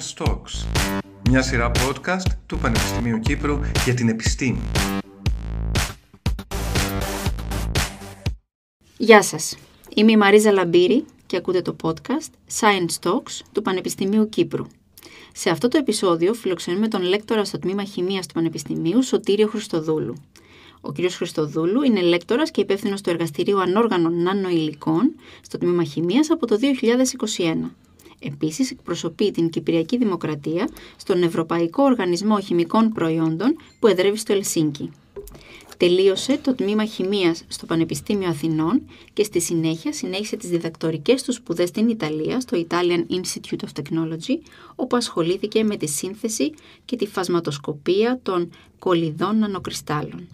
Science Talks, μια σειρά podcast του Πανεπιστημίου Κύπρου για την επιστήμη. Γεια σας, είμαι η Μαρίζα Λαμπύρη και ακούτε το podcast Science Talks του Πανεπιστημίου Κύπρου. Σε αυτό το επεισόδιο φιλοξενούμε τον λέκτορα στο τμήμα Χημίας του Πανεπιστημίου Σωτήριο Χριστοδούλου. Ο κ. Χριστοδούλου είναι λέκτορας και υπεύθυνος του Εργαστηρίου Ανόργανων Νανοηλικών στο τμήμα Χημίας από το 2021. Επίσης, εκπροσωπεί την Κυπριακή Δημοκρατία στον Ευρωπαϊκό Οργανισμό Χημικών Προϊόντων που εδρεύει στο Ελσίνκι. Τελείωσε το τμήμα χημίας στο Πανεπιστήμιο Αθηνών και στη συνέχεια συνέχισε τις διδακτορικές του σπουδές στην Ιταλία, στο Italian Institute of Technology, όπου ασχολήθηκε με τη σύνθεση και τη φασματοσκοπία των κολιδών νανοκριστάλλων.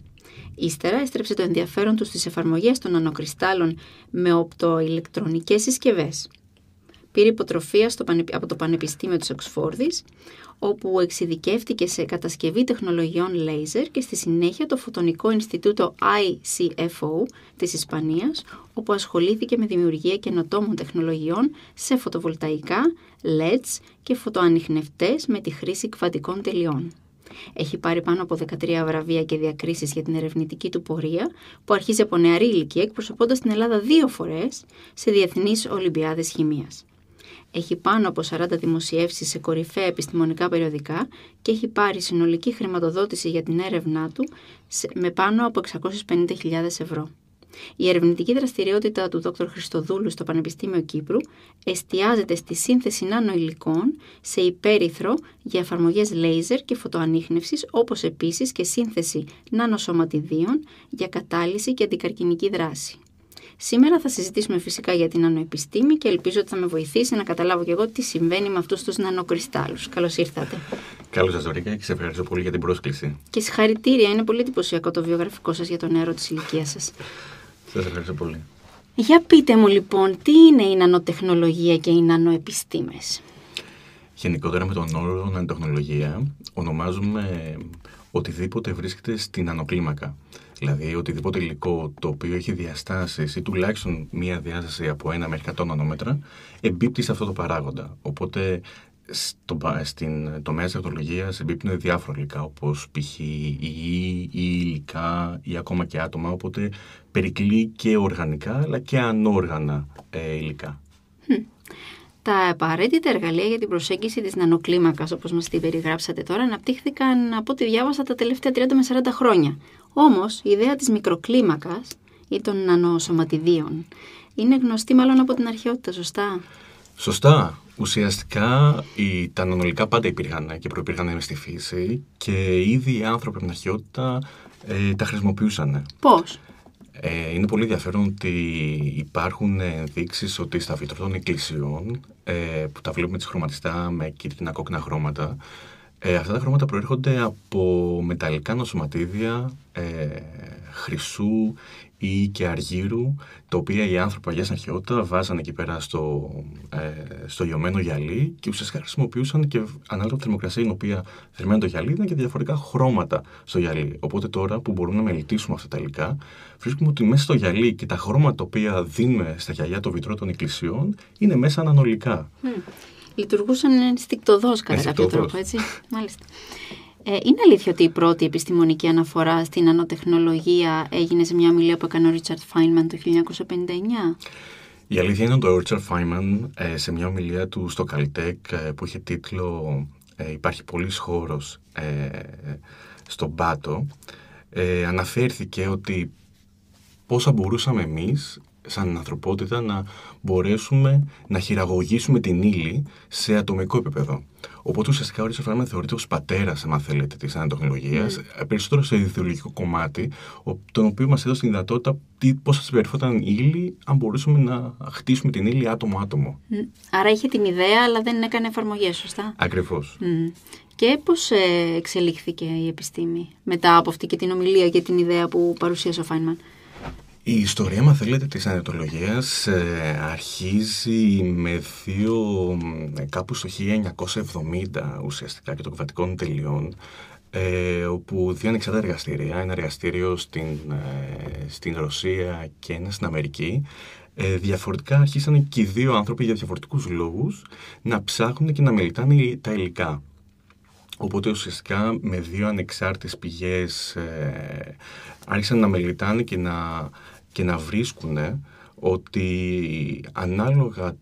Ύστερα έστρεψε το ενδιαφέρον του στις εφαρμογές των νανοκριστάλλων με οπτοηλεκτρονικές συσκευές. Πήρε υποτροφία στο, από το Πανεπιστήμιο της Οξφόρδης, όπου εξειδικεύτηκε σε κατασκευή τεχνολογιών λέιζερ και στη συνέχεια το Φωτονικό Ινστιτούτο ICFO της Ισπανίας, όπου ασχολήθηκε με δημιουργία καινοτόμων τεχνολογιών σε φωτοβολταϊκά, LEDs και φωτοανιχνευτές με τη χρήση κβαντικών τελειών. Έχει πάρει πάνω από 13 βραβεία και διακρίσεις για την ερευνητική του πορεία, που αρχίζει από νεαρή ηλικία εκπροσωπώντας την Ελλάδα δύο φορές σε διεθνείς Ολυμπιάδες Χημίας. Έχει πάνω από 40 δημοσιεύσεις σε κορυφαία επιστημονικά περιοδικά και έχει πάρει συνολική χρηματοδότηση για την έρευνά του με πάνω από 650.000 ευρώ. Η ερευνητική δραστηριότητα του Δ. Χριστοδούλου στο Πανεπιστήμιο Κύπρου εστιάζεται στη σύνθεση νανοηλικών σε υπέρυθρο για εφαρμογές λέιζερ και φωτοανίχνευσης, όπως επίσης και σύνθεση νανοσωματιδίων για κατάλυση και αντικαρκυνική δράση. Σήμερα θα συζητήσουμε φυσικά για την νανοεπιστήμη και ελπίζω ότι θα με βοηθήσει να καταλάβω και εγώ τι συμβαίνει με αυτού του νανοκριστάλλους. Καλώς ήρθατε. Καλώς σας βρήκα και σε ευχαριστώ πολύ για την πρόσκληση. Και συγχαρητήρια, είναι πολύ εντυπωσιακό το βιογραφικό σας για τον νεαρό της ηλικία σας. Σας ευχαριστώ πολύ. Για πείτε μου λοιπόν, τι είναι η νανοτεχνολογία και οι νανοεπιστήμες; Γενικότερα με τον όρο νανοτεχνολογία ονομάζουμε οτιδήποτε βρίσκεται στην ανωκλίμακα. Δηλαδή οτιδήποτε υλικό το οποίο έχει διαστάσεις ή τουλάχιστον μία διάσταση από 1 μέχρι 100 νανόμετρα εμπίπτει σε αυτό το παράγοντα. Οπότε στο, στην τομέα της τεχνολογίας εμπίπτουν διάφορα υλικά όπως π.χ. η ή υλικά ή ακόμα και άτομα οπότε περικλεί και οργανικά αλλά και ανόργανα ε, υλικά. Τα απαραίτητα εργαλεία για την προσέγγιση της νανοκλίμακας, όπως μας την περιγράψατε τώρα, αναπτύχθηκαν από ό,τι διάβασα τα τελευταία 30 με 40 χρόνια. Όμως, η ιδέα της μικροκλίμακας ή των νανοσωματιδίων είναι γνωστή μάλλον από την αρχαιότητα, σωστά; Σωστά. Ουσιαστικά οι, τα νανολικά πάντα υπήρχαν και προϋπήρχαν στη φύση και ήδη οι άνθρωποι από την αρχαιότητα ε, τα χρησιμοποιούσαν. Πώς; Ε, είναι πολύ ενδιαφέρον ότι υπάρχουν ενδείξεις ότι στα βιτρό των εκκλησιών ε, που τα βλέπουμε τις χρωματιστά με κίτρινα κόκκινα χρώματα ε, αυτά τα χρώματα προέρχονται από μεταλλικά νοσοματίδια ε, χρυσού ή και αργύρου, τα οποία οι άνθρωποι Αγίας Αρχαιότητα βάζανε εκεί πέρα στο, ε, στο λιωμένο γυαλί και ουσιαστικά χρησιμοποιούσαν και ανάλογα τη θερμοκρασία η οποία θερμαίνει το γυαλί ήταν και διαφορετικά χρώματα στο γυαλί. Οπότε τώρα που μπορούμε να μελετήσουμε αυτά τα υλικά, βρίσκουμε ότι μέσα στο γυαλί και τα χρώματα τα οποία δίνουμε στα γυαλιά των βιτρών των εκκλησιών είναι μέσα ανανολικά. Mm. Λειτουργούσαν ενστικτοδός κατά κάποιο τρόπο, έτσι. Μάλιστα. Ε, είναι αλήθεια ότι η πρώτη επιστημονική αναφορά στην νανοτεχνολογία έγινε σε μια ομιλία που έκανε ο Ρίτσαρτ Φάινμαν το 1959. Η αλήθεια είναι ότι ο Ρίτσαρτ Φάινμαν σε μια ομιλία του στο Caltech ε, που είχε τίτλο ε, «Υπάρχει πολύς χώρος στον Πάτο» αναφέρθηκε ότι πόσα μπορούσαμε εμείς σαν ανθρωπότητα να μπορέσουμε να χειραγωγήσουμε την ύλη σε ατομικό επίπεδο. Οπότε ουσιαστικά ο Ρίτσο Φράμεν θεωρείται ω πατέρας, αν θέλετε, της ανατεχνολογίας, mm. περισσότερο σε ιδεολογικό κομμάτι, τον οποίο μας έδωσε τη δυνατότητα πώς θα συμπεριφόταν η ύλη, αν μπορούσαμε να χτίσουμε την ύλη άτομο-άτομο. Mm. Άρα είχε την ιδέα, αλλά δεν έκανε εφαρμογές, σωστά; Ακριβώς. Mm. Και πώς ε, εξελίχθηκε η επιστήμη μετά από αυτή και την ομιλία και την ιδέα που παρουσίασε ο Φάινμαν; Η ιστορία, μας θέλετε, της ανατολογίας ε, αρχίζει με δύο, ε, κάπου στο 1970 ουσιαστικά και των κβατικών τελειών, ε, όπου δύο ανεξάρτητα εργαστήρια, ένα εργαστήριο στην, ε, στην Ρωσία και ένα στην Αμερική, ε, διαφορετικά αρχίσαν και οι δύο άνθρωποι για διαφορετικούς λόγους να ψάχνουν και να μελετάνε τα υλικά. Οπότε ουσιαστικά με δύο ανεξάρτητες πηγές ε, άρχισαν να μελετάνε και να, και να βρίσκουν ότι ανάλογα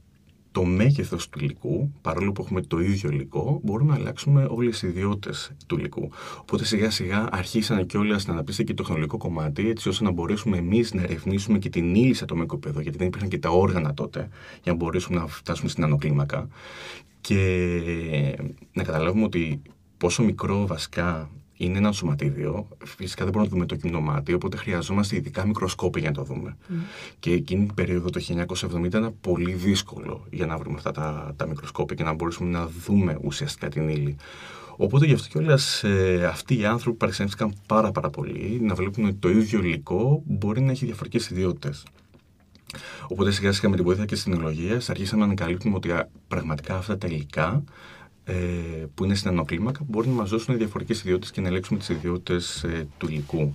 το μέγεθος του υλικού, παρόλο που έχουμε το ίδιο υλικό, μπορούμε να αλλάξουμε όλες τι ιδιότητες του υλικού. Οπότε σιγά σιγά αρχίσανε κιόλας να αναπτύσσεται και το τεχνολογικό κομμάτι, έτσι ώστε να μπορέσουμε εμείς να ερευνήσουμε και την ύλη σε ατομικό επίπεδο, γιατί δεν υπήρχαν και τα όργανα τότε για να μπορέσουμε να φτάσουμε στην ανοκλίμακα. Και να καταλάβουμε ότι πόσο μικρό βασικά είναι ένα σωματίδιο. Φυσικά δεν μπορούμε να δούμε το κοινό μάτι, οπότε χρειαζόμαστε ειδικά μικροσκόπια για να το δούμε. Mm. Και εκείνη την περίοδο το 1970 ήταν πολύ δύσκολο για να βρούμε αυτά τα, τα μικροσκόπια και να μπορέσουμε να δούμε ουσιαστικά την ύλη. Οπότε γι' αυτό κιόλας ε, αυτοί οι άνθρωποι παρεξενεύτηκαν πάρα, πάρα πολύ να βλέπουν ότι το ίδιο υλικό μπορεί να έχει διαφορετικές ιδιότητες. Οπότε σιγά σιγά με την βοήθεια και της τεχνολογίας αρχίσαμε να ανακαλύπτουμε ότι πραγματικά αυτά τα υλικά ε, που είναι στην ανοκλίμακα μπορεί να μας δώσουν διαφορετικές ιδιότητες και να ελέγξουμε τις ιδιότητες ε, του υλικού.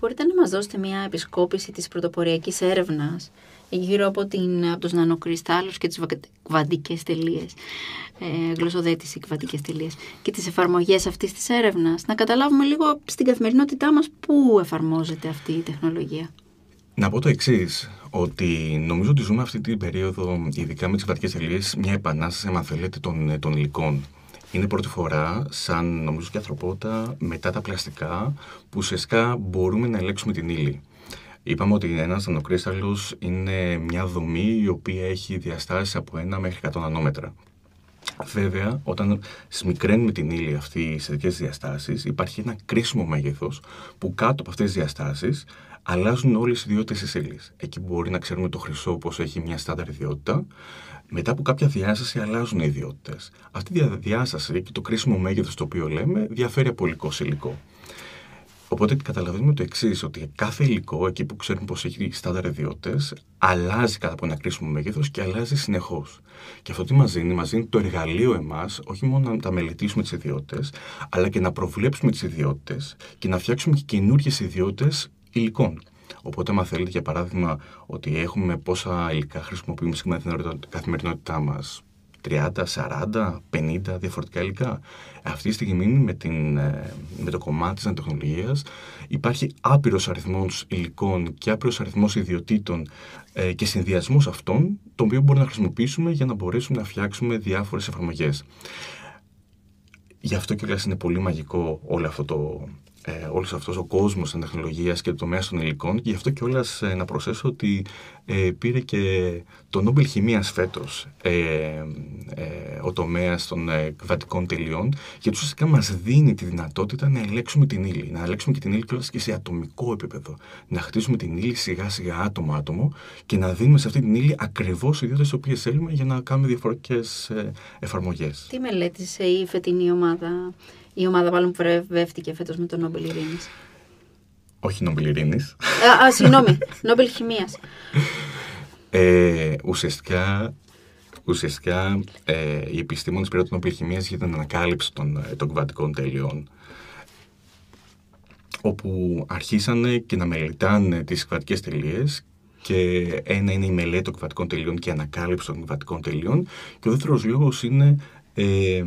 Μπορείτε να μας δώσετε μια επισκόπηση της πρωτοποριακής έρευνας γύρω από, την, από τους νανοκριστάλλους και τις κβαντικές τελείες, ε, γλωσσοδέτηση κβαντικές τελείες και τις εφαρμογές αυτής της έρευνας. Να καταλάβουμε λίγο στην καθημερινότητά μας πού εφαρμόζεται αυτή η τεχνολογία. Να πω το εξής, ότι νομίζω ότι ζούμε αυτή την περίοδο, ειδικά με τις κρατικές τελείε, μια επανάσταση, αν θέλετε, των, των υλικών. Είναι πρώτη φορά, σαν νομίζω και ανθρωπότητα, μετά τα πλαστικά, που ουσιαστικά μπορούμε να ελέγξουμε την ύλη. Είπαμε ότι ένας νανοκρίσταλο είναι μια δομή η οποία έχει διαστάσεις από 1 μέχρι 100 νανόμετρα. Βέβαια, όταν смικραίνουμε την ύλη αυτή σε τέτοιες διαστάσεις, υπάρχει ένα κρίσιμο μέγεθος που κάτω από αυτές τις διαστάσεις αλλάζουν όλες οι ιδιότητες της ύλης. Εκεί μπορεί να ξέρουμε το χρυσό πώς έχει μια στάνταρ ιδιότητα. Μετά από κάποια διάσταση αλλάζουν οι ιδιότητες. Αυτή η διάσταση και το κρίσιμο μέγεθος το οποίο λέμε διαφέρει από υλικό σε υλικό. Οπότε καταλαβαίνουμε το εξής, ότι κάθε υλικό, εκεί που ξέρουμε πως έχει στάνταρ ιδιότητες, αλλάζει κατά από ένα κρίσιμο μέγεθος και αλλάζει συνεχώς. Και αυτό τι μας δίνει, μας δίνει το εργαλείο εμάς, όχι μόνο να τα μελετήσουμε τις ιδιότητες, αλλά και να προβλέψουμε τις ιδιότητες και να φτιάξουμε και καινούργιες ιδιότητες υλικών. Οπότε, αν θέλετε, για παράδειγμα, ότι έχουμε πόσα υλικά χρησιμοποιούμε στην καθημερινότητά μας, 30, 40, 50 διαφορετικά υλικά. Αυτή τη στιγμή με, την, ε, με το κομμάτι της τεχνολογίας υπάρχει άπειρος αριθμός υλικών και άπειρος αριθμός ιδιωτήτων ε, και συνδυασμός αυτών, το οποίο μπορούμε να χρησιμοποιήσουμε για να μπορέσουμε να φτιάξουμε διάφορες εφαρμογές. Γι' αυτό και είναι πολύ μαγικό όλο αυτό το, ε, όλος αυτός ο κόσμος της τεχνολογίας και το τομέας των υλικών και γι' αυτό και όλας ε, να προσθέσω ότι ε, πήρε και το Νόμπελ Χημίας φέτος ε, ε, ο τομέας των ε, κβατικών τελειών γιατί ουσιαστικά μας δίνει τη δυνατότητα να ελέγξουμε την ύλη, να ελέγξουμε και την ύλη και σε ατομικό επίπεδο, να χτίσουμε την ύλη σιγά σιγά άτομο άτομο και να δίνουμε σε αυτή την ύλη ακριβώς οι ιδιότητες τις οποίες θέλουμε για να κάνουμε διαφορετικές ε, εφαρμογές. Τι μελέτησε η φετινή ομάδα; Η ομάδα μάλλον που βραβεύτηκε φέτος με τον Νόμπελ Ειρήνης. Όχι Νόμπελ Ειρήνης. Α, συγγνώμη. Νόμπελ Χημίας. Ε, ουσιαστικά, ουσιαστικά ε, οι επιστήμονες πήραν τον Νόμπελ Χημίας για την ανακάλυψη των, ε, των κβαντικών τελειών όπου αρχίσανε και να μελετάνε τις κβατικές τελείες και ένα είναι η μελέτη των κβατικών τελειών και η ανακάλυψη των κβατικών τελειών και ο δεύτερος λόγος είναι ε,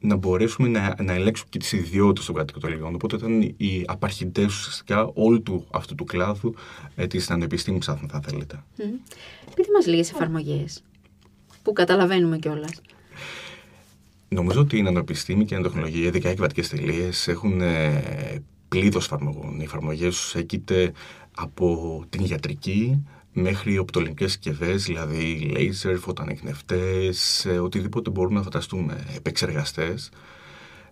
να μπορέσουμε να, να ελέγξουμε και τις ιδιότητες των κατοικιών. Οπότε ήταν οι απαρχητέ ουσιαστικά όλου του, αυτού του κλάδου ε, της ανεπιστήμης, αν θα θέλετε. Mm. Πείτε μας λίγες εφαρμογές που καταλαβαίνουμε κιόλας. Νομίζω ότι η νανοπιστήμη και η νανοτεχνολογία, ειδικά οι κυβατικέ τελείες, έχουν ε, πλήθος εφαρμογών. Οι εφαρμογές του έγκυται από την ιατρική μέχρι οπτολινικές συσκευέ, δηλαδή λέιζερ, φωτανεκνευτές, ε, οτιδήποτε μπορούμε να φανταστούμε, επεξεργαστές.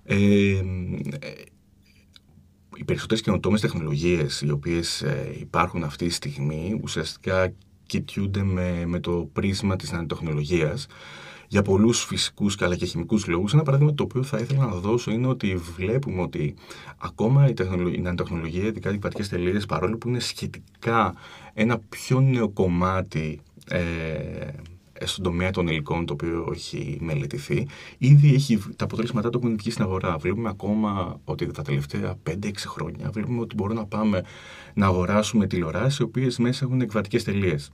Ε, οι περισσότερες καινοτόμες τεχνολογίες οι οποίες ε, υπάρχουν αυτή τη στιγμή ουσιαστικά κοιτιούνται με, με το πρίσμα της νανοτεχνολογίας για πολλούς φυσικούς αλλά και χημικούς λόγους. Ένα παράδειγμα το οποίο θα ήθελα να δώσω είναι ότι βλέπουμε ότι ακόμα η, τεχνολογία, η νανοτεχνολογία, ειδικά οι πατικέ τελείες, παρόλο που είναι σχετικά ένα πιο νέο κομμάτι ε, στον τομέα των υλικών, το οποίο έχει μελετηθεί. Ήδη έχει, τα αποτελέσματά του έχουν βγει στην αγορά. Βλέπουμε ακόμα ότι τα τελευταία 5-6 χρόνια βλέπουμε ότι μπορούμε να πάμε να αγοράσουμε τηλεοράσεις, οι οποίες μέσα έχουν εκβατικές τελείες.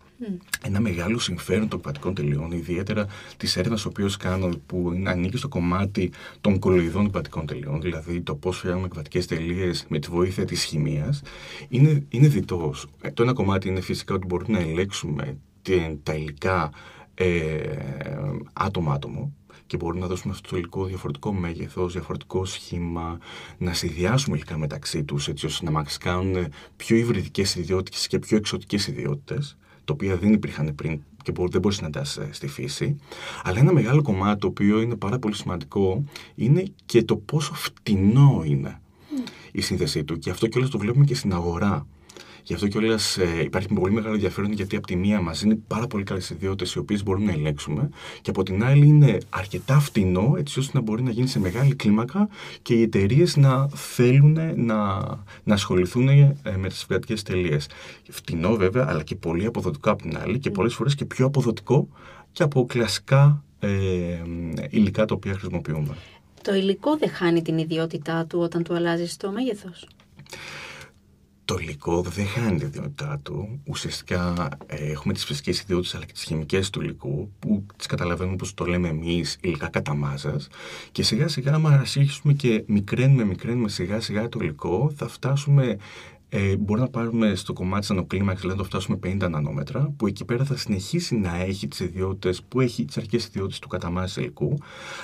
Ένα μεγάλο συμφέρον των εκβατικών τελειών, ιδιαίτερα της έρευνας ο οποίος κάνω, που ανήκει στο κομμάτι των κολοειδών εκβατικών τελειών, δηλαδή το πώς φτιάχνουμε εκβατικές τελείες με τη βοήθεια της χημίας, είναι, είναι διτός. Ε, το ένα κομμάτι είναι φυσικά ότι μπορούμε να ελέγξουμε τα υλικά ε, άτομο-άτομο και μπορούμε να δώσουμε αυτό το υλικό διαφορετικό μέγεθος, διαφορετικό σχήμα, να συνδυάσουμε υλικά μεταξύ τους έτσι ώστε να μας κάνουν πιο υβριδικές ιδιότητες και πιο εξωτικές ιδιότητες, τα οποία δεν υπήρχαν πριν και δεν μπορείς να τα στη φύση. Αλλά ένα μεγάλο κομμάτι το οποίο είναι πάρα πολύ σημαντικό είναι και το πόσο φτηνό είναι η σύνθεσή του. Και αυτό κιόλας το βλέπουμε και στην αγορά. Γι' αυτό κιόλα ε, υπάρχει πολύ μεγάλο ενδιαφέρον γιατί από τη μία μας είναι πάρα πολύ καλές ιδιότητες οι οποίες μπορούμε να ελέγξουμε και από την άλλη είναι αρκετά φτηνό έτσι ώστε να μπορεί να γίνει σε μεγάλη κλίμακα και οι εταιρείες να θέλουν να, να ασχοληθούν ε, με τις φυγατικέ τελείες. Φτηνό βέβαια, αλλά και πολύ αποδοτικό από την άλλη και πολλές φορές και πιο αποδοτικό και από κλασικά ε, υλικά τα οποία χρησιμοποιούμε. Το υλικό δεν χάνει την ιδιότητά του όταν του αλλάζει το μέγεθος; Το υλικό δεν χάνει τη ιδιότητά του. Ουσιαστικά ε, έχουμε τις φυσικές ιδιότητες αλλά και τις χημικές του υλικού που τις καταλαβαίνουμε όπως το λέμε εμείς υλικά κατά μάζας. Και σιγά σιγά, άμα αρχίσουμε και μικραίνουμε, μικραίνουμε σιγά σιγά το υλικό, θα φτάσουμε ε, μπορούμε να πάρουμε στο κομμάτι τη ανοκλίμαξη, δηλαδή να το φτάσουμε 50 νανόμετρα, που εκεί πέρα θα συνεχίσει να έχει τις ιδιότητες που έχει τις αρχικέ ιδιότητες του καταμάζη υλικού.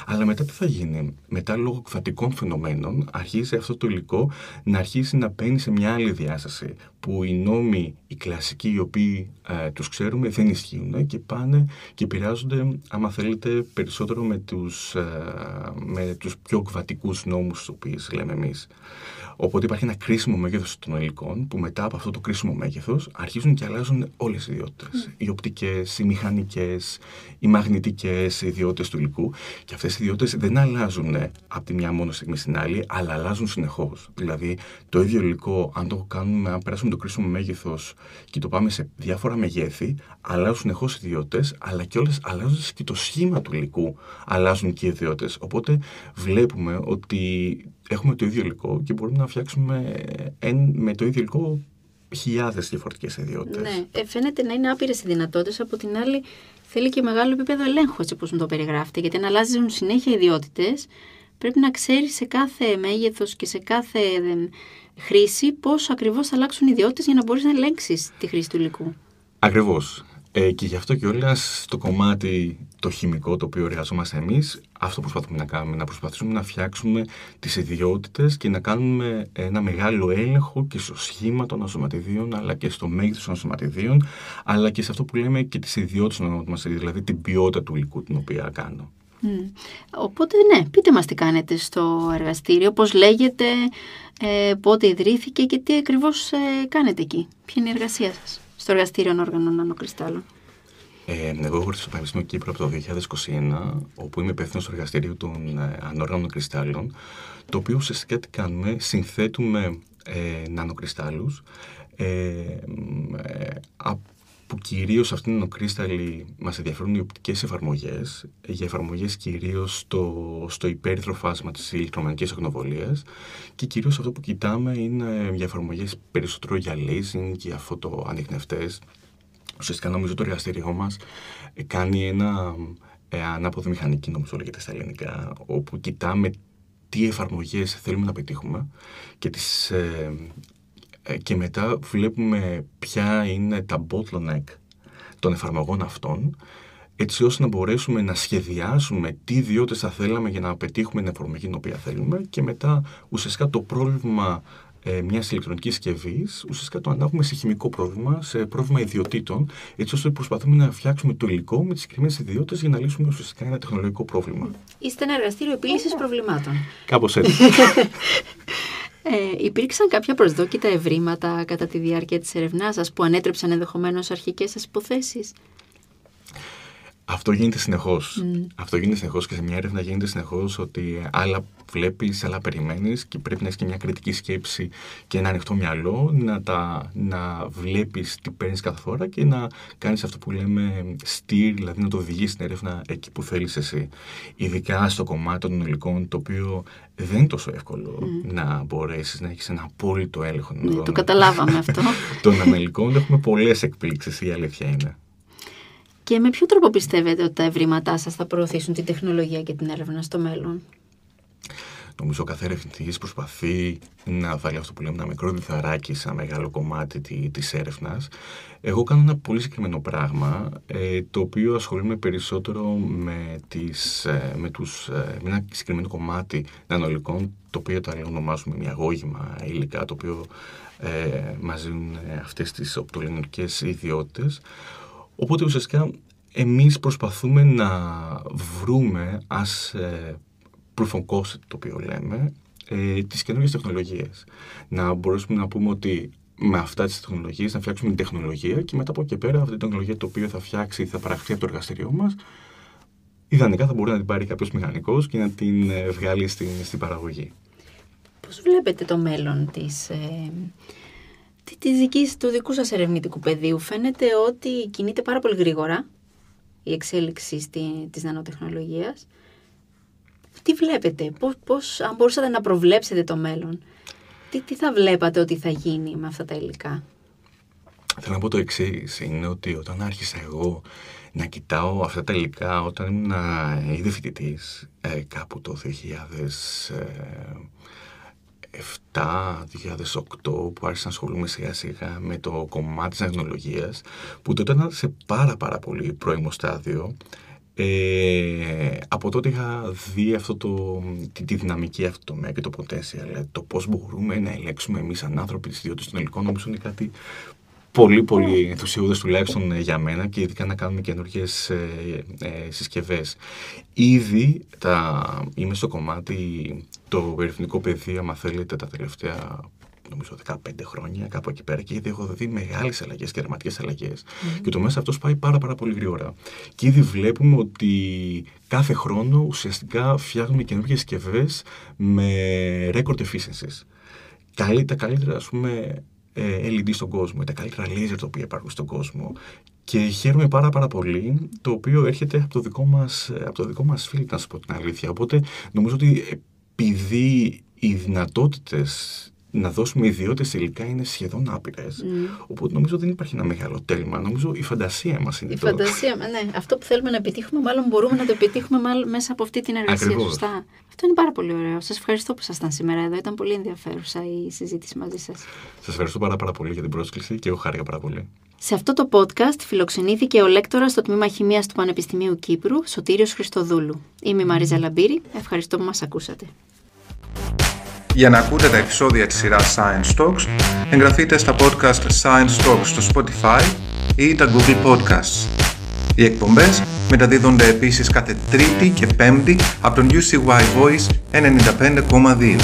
Αλλά μετά τι θα γίνει, μετά λόγω κβατικών φαινομένων, αρχίζει αυτό το υλικό να αρχίσει να παίρνει σε μια άλλη διάσταση. Που οι νόμοι, οι κλασικοί, οι οποίοι ε, τους ξέρουμε, δεν ισχύουν και πάνε και επηρεάζονται, άμα θέλετε, περισσότερο με τους ε, με τους πιο κβατικού νόμους, τους οποίους λέμε εμείς. Οπότε υπάρχει ένα κρίσιμο μέγεθος των υλικών που μετά από αυτό το κρίσιμο μέγεθος αρχίζουν και αλλάζουν όλες οι ιδιότητες. Mm. Οι οπτικές, οι μηχανικές, οι μαγνητικές ιδιότητες του υλικού. Και αυτές οι ιδιότητες δεν αλλάζουν από τη μια μόνο στιγμή στην άλλη, αλλά αλλάζουν συνεχώς. Δηλαδή το ίδιο υλικό, αν το κάνουμε, αν περάσουμε το κρίσιμο μέγεθος και το πάμε σε διάφορα μεγέθη, αλλάζουν συνεχώς οι ιδιότητες, αλλά και όλε αλλάζουν και το σχήμα του υλικού αλλάζουν και οι ιδιότητες. Οπότε βλέπουμε ότι έχουμε το ίδιο υλικό και μπορούμε να φτιάξουμε με το ίδιο υλικό χιλιάδες διαφορετικές ιδιότητες. Ναι, ε, φαίνεται να είναι άπειρες οι δυνατότητες, από την άλλη θέλει και μεγάλο επίπεδο ελέγχου, έτσι όπως μου το περιγράφετε, γιατί αν αλλάζουν συνέχεια ιδιότητες, πρέπει να ξέρει σε κάθε μέγεθος και σε κάθε χρήση πώς ακριβώς θα αλλάξουν οι ιδιότητες για να μπορείς να ελέγξεις τη χρήση του υλικού. Ακριβώς. Ε, και γι' αυτό και όλα το κομμάτι το χημικό το οποίο εργαζόμαστε εμείς, αυτό προσπαθούμε να κάνουμε, να προσπαθήσουμε να φτιάξουμε τις ιδιότητες και να κάνουμε ένα μεγάλο έλεγχο και στο σχήμα των ασωματιδίων, αλλά και στο μέγεθος των ασωματιδίων, αλλά και σε αυτό που λέμε και τις ιδιότητες των ασωματιδίων, δηλαδή την ποιότητα του υλικού την οποία κάνω. Mm. Οπότε ναι, πείτε μας τι κάνετε στο εργαστήριο, πώς λέγεται, ε, πότε ιδρύθηκε και τι ακριβώς ε, κάνετε εκεί. Ποια είναι η εργασία σας στο εργαστήριο όργανων νανοκριστάλλων. Ε, εγώ έχω στο Πανεπιστήμιο Κύπρου από το 2021, όπου είμαι υπεύθυνος στο εργαστήριο των ε, ανόργανων κρυστάλλων, το οποίο ουσιαστικά τι κάνουμε, συνθέτουμε ε, νανοκριστάλλους ε, ε, που κυρίως αυτήν την νανοκρίσταλλη μας ενδιαφέρουν οι οπτικές εφαρμογές, για εφαρμογές κυρίως στο, στο υπέρυθρο φάσμα της ηλεκτρομαγνητικής ακτινοβολίας και κυρίως αυτό που κοιτάμε είναι για εφαρμογές περισσότερο για lasing, για φωτοανιχνευτές. Ουσιαστικά νομίζω το εργαστήριό μας κάνει ένα ε, ανάποδη μηχανική, νομίζω λέγεται στα ελληνικά, όπου κοιτάμε τι εφαρμογές θέλουμε να πετύχουμε και τις ε, ε, και μετά βλέπουμε ποια είναι τα bottleneck των εφαρμογών αυτών έτσι ώστε να μπορέσουμε να σχεδιάσουμε τι ιδιότητες θα θέλαμε για να πετύχουμε την εφαρμογή την οποία θέλουμε και μετά ουσιαστικά το πρόβλημα ε, μιας ηλεκτρονικής συσκευής, ουσιαστικά το ανάγουμε σε χημικό πρόβλημα, σε πρόβλημα ιδιωτήτων, έτσι ώστε προσπαθούμε να φτιάξουμε το υλικό με τις συγκεκριμένες ιδιότητες για να λύσουμε ουσιαστικά ένα τεχνολογικό πρόβλημα. Είστε ένα εργαστήριο επίλυσης προβλημάτων. Κάπως έτσι. Ε, υπήρξαν κάποια προσδόκητα ευρήματα κατά τη διάρκεια της ερευνάς σας που ανέτρεψαν ενδεχομένως αρχικές σας υποθέσεις; Αυτό γίνεται συνεχώς. Αυτό γίνεται συνεχώς και σε μια έρευνα γίνεται συνεχώς ότι άλλα βλέπεις, άλλα περιμένεις και πρέπει να έχεις και μια κριτική σκέψη και ένα ανοιχτό μυαλό να, τα, να βλέπεις τι παίρνεις κάθε φορά και να κάνεις αυτό που λέμε steer, δηλαδή να το οδηγείς στην έρευνα εκεί που θέλεις εσύ. Ειδικά στο κομμάτι των υλικών, το οποίο δεν είναι τόσο εύκολο να μπορέσεις να έχεις ένα απόλυτο έλεγχο. Ναι, το καταλάβαμε αυτό. Των ανελικών έχουμε πολλές εκπλήξεις, η αλήθεια είναι. Και με ποιο τρόπο πιστεύετε ότι τα ευρήματά σας θα προωθήσουν την τεχνολογία και την έρευνα στο μέλλον; Νομίζω ο κάθε ερευνητής προσπαθεί να βάλει αυτό που λέμε ένα μικρό διθαράκι σε ένα μεγάλο κομμάτι τη έρευνας. Εγώ κάνω ένα πολύ συγκεκριμένο πράγμα, ε, το οποίο ασχολούμαι περισσότερο με, τις, ε, με, τους, ε, με ένα συγκεκριμένο κομμάτι νανολικών, το οποίο τα ονομάζουμε μια αγώγημα υλικά, το οποίο ε, μας δίνουν αυτές τις οπτολινικές ιδιότητες. Οπότε ουσιαστικά εμείς προσπαθούμε να βρούμε as ε, proof of concept το οποίο λέμε ε, τις καινούργιες τεχνολογίες. Να μπορέσουμε να πούμε ότι με αυτά τις τεχνολογίες να φτιάξουμε την τεχνολογία και μετά από εκεί πέρα αυτή την τεχνολογία το οποίο θα φτιάξει, θα παραχθεί από το εργαστήριό μας ιδανικά θα μπορεί να την πάρει κάποιος μηχανικός και να την ε, βγάλει στην, στην παραγωγή. Πώς βλέπετε το μέλλον της, ε, της δικής, του δικού σας ερευνητικού πεδίου. Φαίνεται ότι κινείται πάρα πολύ γρήγορα η εξέλιξη στη, της νανοτεχνολογίας. Τι βλέπετε, πώς, πώς, αν μπορούσατε να προβλέψετε το μέλλον, τι, τι θα βλέπατε ότι θα γίνει με αυτά τα υλικά; Θέλω να πω το εξής είναι ότι όταν άρχισα εγώ να κοιτάω αυτά τα υλικά όταν ήμουν ήδη φοιτητής, ε, κάπου το 2007-2008 που άρχισα να ασχολούμαι σιγά σιγά με το κομμάτι της τεχνολογίας που τότε ήταν σε πάρα πάρα πολύ πρώιμο στάδιο. Ε, από τότε είχα δει αυτό το, τη, τη δυναμική αυτό το τομέα και το potential, το πώς μπορούμε να ελέγξουμε εμείς σαν άνθρωποι τις ιδιότητες των υλικών, νομίζω είναι κάτι πολύ πολύ ενθουσιώδες τουλάχιστον για μένα και ειδικά να κάνουμε καινούργιες ε, ε, συσκευές. Ήδη τα, είμαι στο κομμάτι το ερευνητικό πεδίο, αν θέλετε, τα τελευταία νομίζω 15 χρόνια, κάπου εκεί πέρα, και ήδη έχω δει μεγάλες αλλαγές και δραματικέ αλλαγές. Mm. Και το μέσα αυτός πάει πάρα, πάρα πολύ γρήγορα. Και ήδη βλέπουμε ότι κάθε χρόνο ουσιαστικά φτιάχνουμε καινούργιες συσκευές με record efficiencies. Τα καλύτερα, ας πούμε, ε, LED στον κόσμο, τα καλύτερα laser τα οποία υπάρχουν στον κόσμο. Και χαίρομαι πάρα πάρα πολύ, το οποίο έρχεται από το δικό μας, από το δικό μας φίλο, να σου πω την αλήθεια. Οπότε νομίζω ότι επειδή οι δυνατότητες να δώσουμε ιδιότητε υλικά είναι σχεδόν άπειρες. Mm. Οπότε νομίζω δεν υπάρχει ένα μεγάλο τέλμα. Νομίζω η φαντασία μας είναι η το. Η φαντασία, ναι. Αυτό που θέλουμε να επιτύχουμε, μάλλον μπορούμε να το επιτύχουμε μάλλον μέσα από αυτή την εργασία. Ακριβώς. Σωστά. Αυτό είναι πάρα πολύ ωραίο. Σας ευχαριστώ που ήσασταν σήμερα εδώ. Ήταν πολύ ενδιαφέρουσα η συζήτηση μαζί σας. Σας ευχαριστώ πάρα, πάρα πολύ για την πρόσκληση και εγώ χάρηκα πάρα πολύ. Σε αυτό το podcast φιλοξενήθηκε ο λέκτορας στο τμήμα Χημίας του Πανεπιστημίου Κύπρου, Σωτήριος Χριστοδούλου. Είμαι η Μαρίζα Λαμπύρη. Ευχαριστώ που μας ακούσατε. Για να ακούτε τα επεισόδια της σειράς Science Talks, εγγραφείτε στα podcast Science Talks στο Spotify ή τα Google Podcasts. Οι εκπομπές μεταδίδονται επίσης κάθε Τρίτη και Πέμπτη από τον UCY Voice 95,2.